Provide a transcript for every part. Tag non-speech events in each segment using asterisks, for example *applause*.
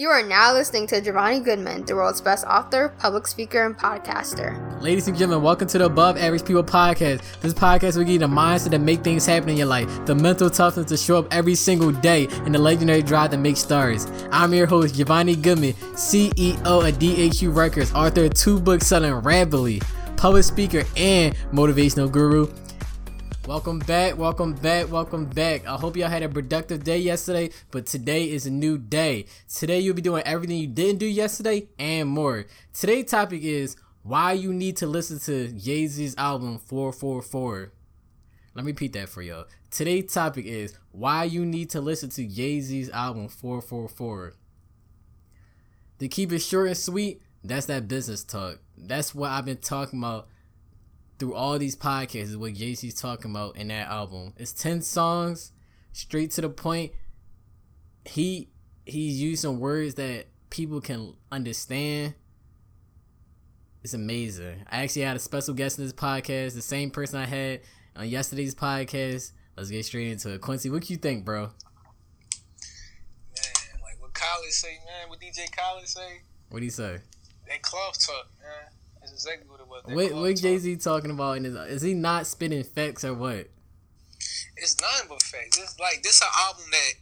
You are now listening to Giovanni Goodman, the world's best author, public speaker, and podcaster. Ladies and gentlemen, welcome to the Above Average People podcast. This podcast will give you the mindset to make things happen in your life, the mental toughness to show up every single day, and the legendary drive to make stars. I'm your host, Giovanni Goodman, CEO of DHU Records, author of two books selling rapidly, public speaker, and motivational guru. Welcome back, welcome back, welcome back. I hope y'all had a productive day yesterday, but today is a new day. Today you'll be doing everything you didn't do yesterday and more. Today's topic is why you need to listen to Z's album 444. Let me repeat that for y'all. Today's topic is why you need to listen to Z's album 444. To keep it short and sweet, that's that business talk. That's what I've been talking about through all these podcasts is what Jay Z's talking about in that album. It's ten songs, straight to the point. He he's using words that people can understand. It's amazing. I actually had a special guest in this podcast, the same person I had on yesterday's podcast. Let's get straight into it. Quincy, what you think, bro? Man, like what Khaled say, man, what DJ Khaled say? What do you say? That cloth talk, man. That's exactly what it was. What what Jay Z talking about? In his, is he not spitting facts or what? It's nothing but facts. It's like this an album that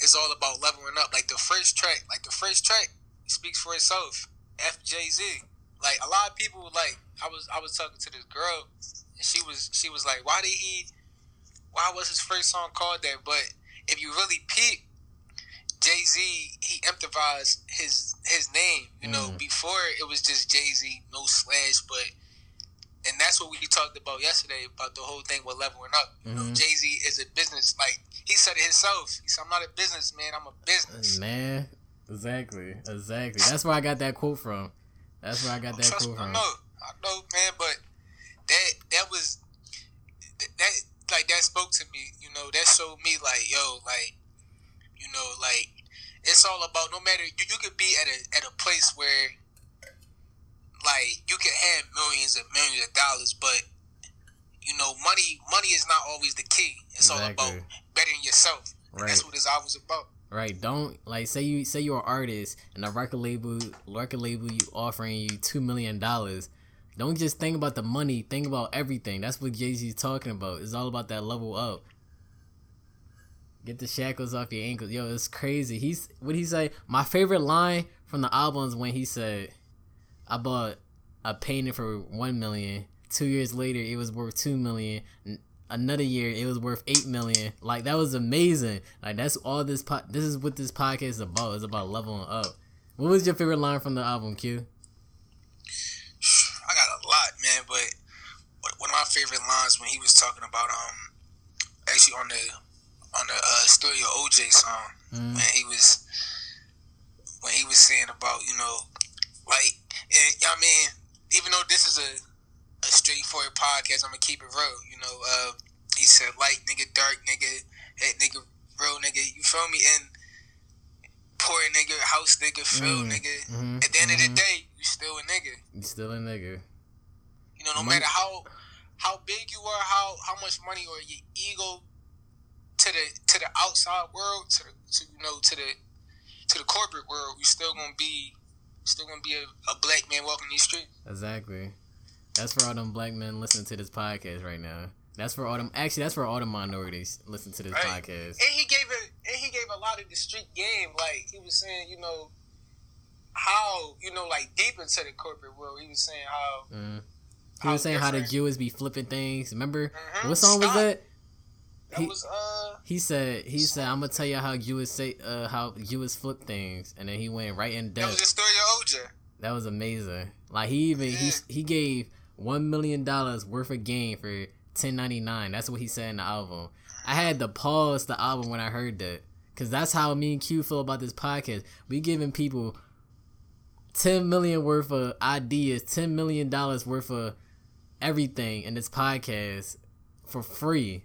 is all about leveling up. Like the first track, like the first track speaks for itself. F Jay Z. Like a lot of people like I was I was talking to this girl and she was she was like, Why did he why was his first song called that? But if you really peep, Jay Z he emphasized his his name. You know, mm. before it was just Jay Z, no slash, but and that's what we talked about yesterday about the whole thing with leveling up. You mm-hmm. know, Jay Z is a business. Like he said it himself. He said, "I'm not a businessman. I'm a business." Man, exactly, exactly. That's where I got that quote from. That's where I got that quote from. I know, I know, man. But that that was that like that spoke to me. You know, that showed me like, yo, like know, like it's all about no matter you, you could be at a at a place where like you can have millions and millions of dollars, but you know, money money is not always the key. It's exactly. all about bettering yourself. Right. That's what this album's about. Right. Don't like say you say you're an artist and a record label record label you offering you two million dollars. Don't just think about the money. Think about everything. That's what Jay Z's talking about. It's all about that level up. Get the shackles off your ankles. Yo, it's crazy. He's what he say? My favorite line from the album is when he said, "I bought a painting for one million. Two years later, it was worth two million. Another year, it was worth eight million. Like that was amazing. Like that's all this. Po- this is what this podcast is about. It's about leveling up. What was your favorite line from the album, Q? I got a lot, man. But one of my favorite lines when he was talking about um, actually on the on the uh, Stereo OJ song mm. when he was when he was saying about you know like and, I mean even though this is a a straightforward podcast I'm gonna keep it real you know uh, he said light nigga dark nigga head nigga real nigga you feel me and poor nigga house nigga Phil mm. nigga mm-hmm. at the end mm-hmm. of the mm-hmm. day you still a nigga you still a nigga you know no matter how how big you are how how much money or your ego to the to the outside world, to the to you know to the to the corporate world, we still gonna be still gonna be a, a black man walking these streets. Exactly. That's for all them black men listening to this podcast right now. That's for all them. Actually, that's for all the minorities listen to this right. podcast. And he gave it. And he gave a lot of the street game. Like he was saying, you know, how you know, like deep into the corporate world. He was saying how. Mm. He was saying different. how the Jews be flipping things. Remember mm-hmm. what song Stop. was that? That he, was uh. He said he said I'm gonna tell you how you would say uh how you would flip things, and then he went right in depth. That was the story of OJ. That was amazing. Like he even yeah. he he gave one million dollars worth of game for ten ninety nine. That's what he said in the album. I had to pause the album when I heard that, cause that's how me and Q feel about this podcast. We giving people ten million worth of ideas, ten million dollars worth of everything in this podcast for free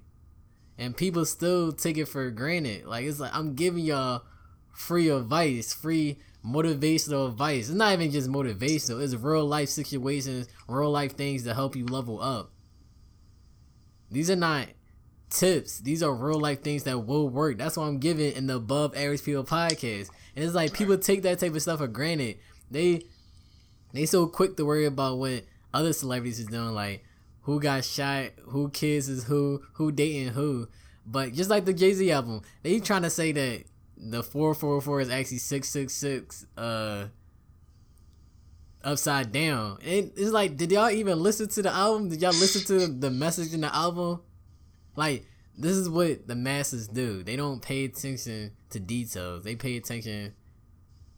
and people still take it for granted. Like it's like I'm giving y'all free advice, free motivational advice. It's not even just motivational. It's real life situations, real life things to help you level up. These are not tips. These are real life things that will work. That's why I'm giving in the above average people podcast. And it's like people take that type of stuff for granted. They they so quick to worry about what other celebrities is doing, like who got shot, who kids is who, who dating who. But just like the Jay Z album, they trying to say that the four four four is actually six six six uh upside down. And it's like, did y'all even listen to the album? Did y'all listen to the message in the album? Like, this is what the masses do. They don't pay attention to details. They pay attention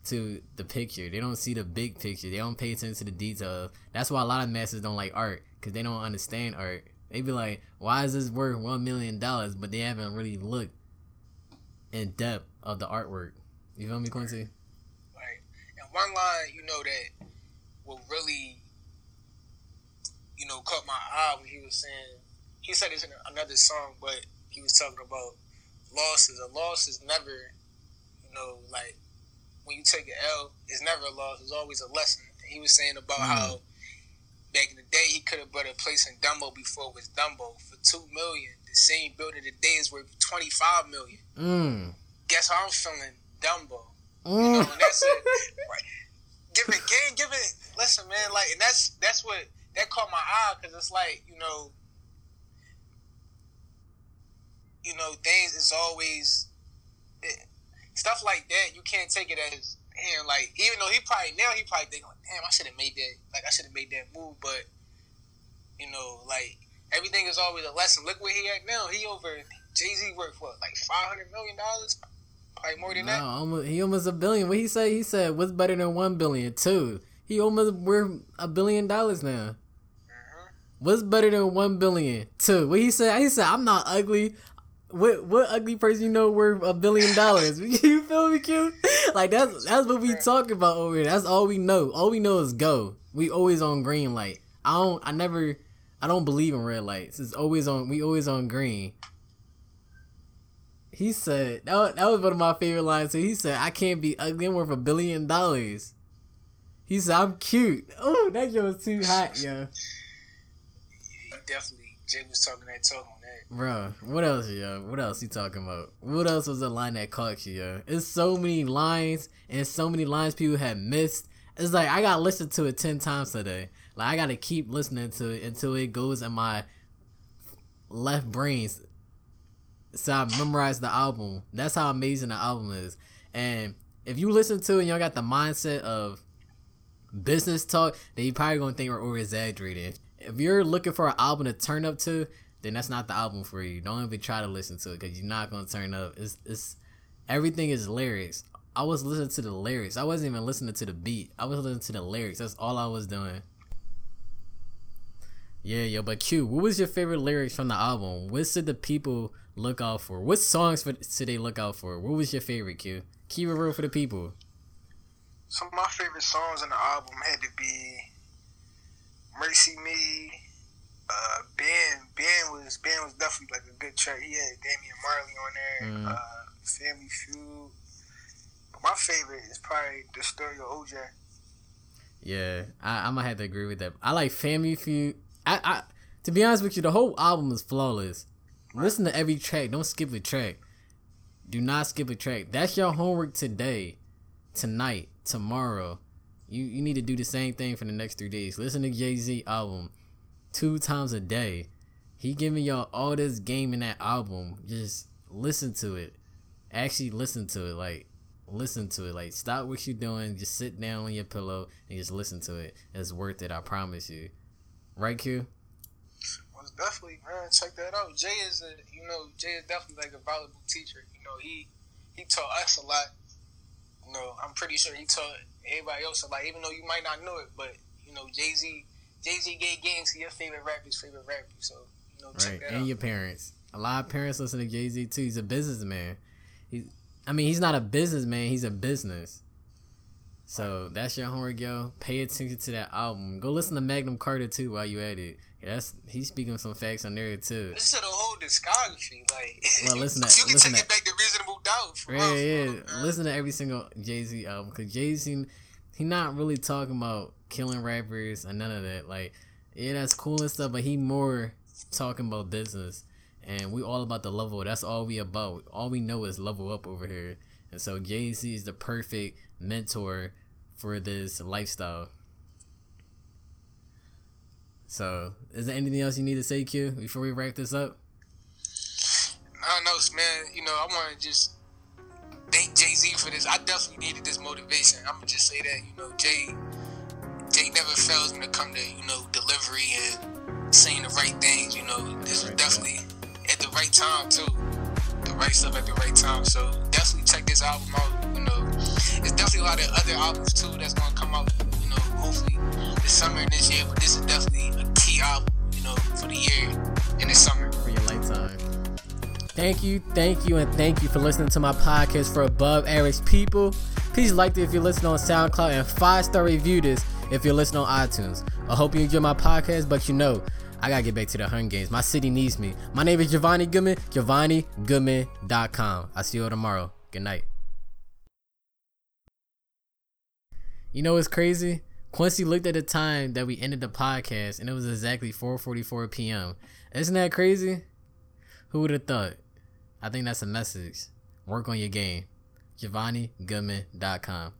to the picture. They don't see the big picture. They don't pay attention to the details. That's why a lot of masses don't like art because they don't understand art. They be like, "Why is this worth one million dollars?" But they haven't really looked in depth of the artwork. You feel me, Quincy? Right. And one line, you know, that will really, you know, caught my eye when he was saying. He said it's in another song, but he was talking about losses. A loss is never, you know, like when you take an L, it's never a loss. It's always a lesson. And he was saying about mm. how back in the day he could have bought a place in Dumbo before it was Dumbo for two million. The same building today is worth twenty five million. Mm. Guess how I'm feeling? Dumbo. Mm. You know, and that's it. *laughs* right. Give it, game, give it. Listen, man, like, and that's that's what that caught my eye because it's like you know, you know, things is always. It, stuff like that, you can't take it as damn. Like even though he probably now he probably thinking like, damn, I should have made that. Like I should have made that move, but you know, like everything is always a lesson. Look where he at now. He over Jay Z worth what like five hundred million dollars. Probably more than no, that. Almost, he almost a billion. What he said? He said, "What's better than one billion? Two. He almost worth a billion dollars now. Mm-hmm. What's better than one billion? Two. What he said? He said, "I'm not ugly what what ugly person you know worth a billion dollars? *laughs* you feel me, Q? Like that's that's what we talk about over here. That's all we know. All we know is go. We always on green light. I don't. I never. I don't believe in red lights. It's always on. We always on green. He said that, that was one of my favorite lines. So he said, "I can't be ugly. I'm worth a billion dollars." He said, "I'm cute." Oh, that joke was too hot, yo. He definitely Jay was talking that talk on that. Bro, what else, yo? What else he talking about? What else was the line that caught you, yo? It's so many lines and so many lines people have missed. It's like I gotta listen to it ten times today. Like I gotta keep listening to it until it goes in my left brains. So I memorize the album. That's how amazing the album is. And if you listen to it and you got the mindset of business talk, then you probably gonna think we're over exaggerating. If you're looking for an album to turn up to, then that's not the album for you. Don't even try to listen to it because you're not gonna turn up. It's it's everything is lyrics. I was listening to the lyrics. I wasn't even listening to the beat. I was listening to the lyrics. That's all I was doing. Yeah, yo, but Q, what was your favorite lyrics from the album? What should the people look out for? What songs for, should they look out for? What was your favorite, Q? Keep it real for the people. Some of my favorite songs on the album had to be Mercy Me, uh, Ben Ben was Ben was definitely like a good track. He had Damian Marley on there, mm. uh, Family Feud. But my favorite is probably the story of OJ. Yeah, I, I might have to agree with that. I like Family Feud. I, I to be honest with you, the whole album is flawless. Right. Listen to every track. Don't skip a track. Do not skip a track. That's your homework today, tonight, tomorrow. You you need to do the same thing for the next three days. Listen to Jay Z album two times a day. He giving y'all all this game in that album. Just listen to it. Actually listen to it. Like listen to it. Like stop what you're doing. Just sit down on your pillow and just listen to it. It's worth it. I promise you. Right, Q? Well, definitely, man. Check that out. Jay is a, you know, Jay is definitely like a valuable teacher. You know, he he taught us a lot. You know, I'm pretty sure he taught everybody else about, even though you might not know it. But you know, Jay Z Jay Z gave games to your favorite rappers, favorite rapper. So you know, check right. and out. your parents. A lot of parents listen to Jay Z too. He's a businessman. He's, I mean, he's not a businessman. He's a business. So that's your homework, yo. Pay attention to that album. Go listen to Magnum Carter too while you at it. Yeah, that's he's speaking some facts on there too. Listen to the whole discography, like. Well, *laughs* listen to you can listen take to, it back to reasonable doubt. yeah, yeah. Listen to every single Jay Z album because Jay Z, he not really talking about killing rappers and none of that. Like, yeah, that's cool and stuff, but he more talking about business. and we all about the level. That's all we about. All we know is level up over here. And so Jay Z is the perfect mentor for this lifestyle. So, is there anything else you need to say, Q, before we wrap this up? I don't know, man. You know, I want to just thank Jay Z for this. I definitely needed this motivation. I'm gonna just say that. You know, Jay, Jay never fails when it come to you know delivery and saying the right things. You know, this was definitely at the right time too. The right stuff at the right time. So definitely check this album out. You know, there's definitely a lot of other albums too that's gonna come out. Hopefully this summer and this year. But this is definitely a key album. You know, for the year and the summer. For your lifetime. Thank you, thank you, and thank you for listening to my podcast for above average people. Please like it if you're listening on SoundCloud and five star review this if you're listening on iTunes. I hope you enjoy my podcast, but you know, I gotta get back to the Hunger Games. My city needs me. My name is Giovanni Goodman, GiovanniGoodman.com. I'll see you all tomorrow. Good night. You know what's crazy? Quincy looked at the time that we ended the podcast and it was exactly 4:44 p.m. Isn't that crazy? Who would have thought? I think that's a message. Work on your game. GiovanniGoodman.com.